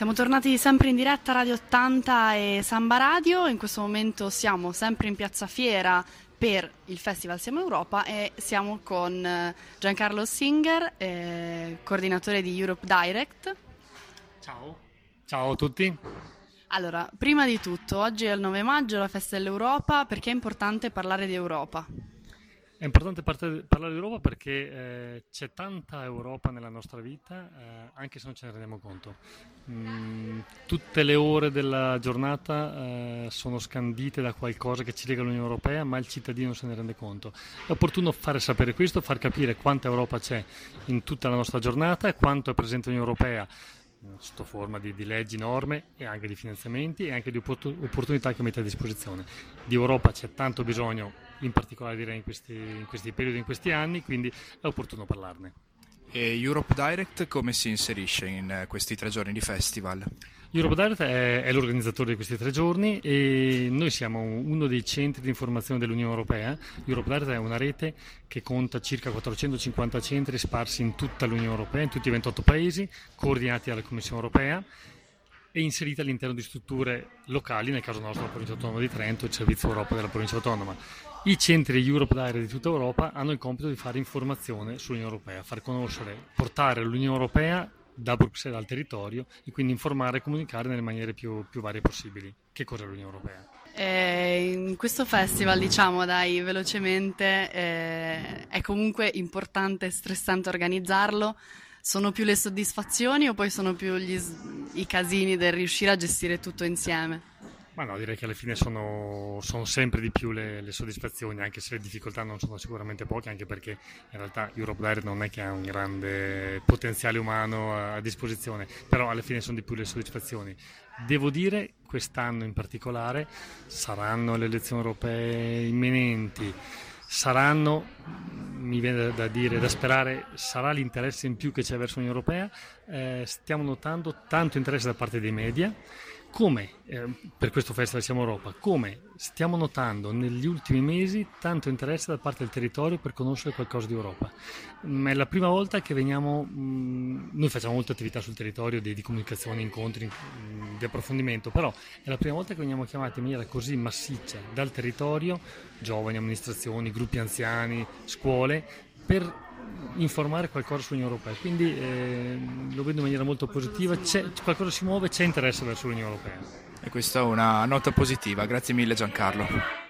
Siamo tornati sempre in diretta Radio 80 e Samba Radio, in questo momento siamo sempre in Piazza Fiera per il Festival Siamo Europa e siamo con eh, Giancarlo Singer, eh, coordinatore di Europe Direct. Ciao, ciao a tutti. Allora, prima di tutto, oggi è il 9 maggio, la festa dell'Europa, perché è importante parlare di Europa? È importante parlare di Europa perché eh, c'è tanta Europa nella nostra vita, eh, anche se non ce ne rendiamo conto. Mm, tutte le ore della giornata eh, sono scandite da qualcosa che ci lega all'Unione Europea, ma il cittadino se ne rende conto. È opportuno fare sapere questo, far capire quanta Europa c'è in tutta la nostra giornata e quanto è presente l'Unione Europea sotto forma di, di, leggi, norme e anche di finanziamenti e anche di opportunità che mette a disposizione. Di Europa c'è tanto bisogno, in particolare direi in questi, in questi periodi, in questi anni, quindi è opportuno parlarne. E Europe Direct come si inserisce in eh, questi tre giorni di festival? Europe Direct è, è, l'organizzatore di questi tre giorni e noi siamo uno dei centri di informazione dell'Unione Europea. Europe Direct è una rete che conta circa 450 centri sparsi in tutta l'Unione Europea, in tutti i 28 paesi, coordinati dalla Commissione Europea e inseriti all'interno di strutture locali, nel caso nostro la provincia autonoma di Trento e il servizio Europa della provincia autonoma. I centri Europe Direct di tutta Europa hanno il compito di fare informazione sull'Unione Europea, far conoscere, portare l'Unione Europea da Bruxelles al territorio e quindi informare e comunicare nelle maniere più, più varie possibili. Che cos'è l'Unione Europea? Eh, in questo festival, diciamo dai velocemente, eh, è comunque importante e stressante organizzarlo. Sono più le soddisfazioni o poi sono più gli, i casini del riuscire a gestire tutto insieme? Ma no, direi che alla fine sono, sono sempre di più le, le, soddisfazioni, anche se le difficoltà non sono sicuramente poche, anche perché in realtà Europe Direct non è che ha un grande potenziale umano a, disposizione, però alla fine sono di più le soddisfazioni. Devo dire, quest'anno in particolare saranno le elezioni europee imminenti, saranno, mi viene da dire, da sperare, sarà l'interesse in più che c'è verso l'Unione Europea, eh, stiamo notando tanto interesse da parte dei media come eh, per questo Festival Siamo Europa, come stiamo notando negli ultimi mesi tanto interesse da parte del territorio per conoscere qualcosa di Europa. Mm, è la prima volta che veniamo, mm, noi facciamo molte attività sul territorio di, di comunicazione, incontri, mm, di approfondimento, però è la prima volta che veniamo chiamati in maniera così massiccia dal territorio, giovani, amministrazioni, gruppi anziani, scuole, per informare qualcosa sull'Unione Europea, quindi eh, lo vedo in maniera molto positiva, c'è, qualcosa si muove, c'è interesse verso l'Unione Europea. E questa è una nota positiva, grazie mille Giancarlo.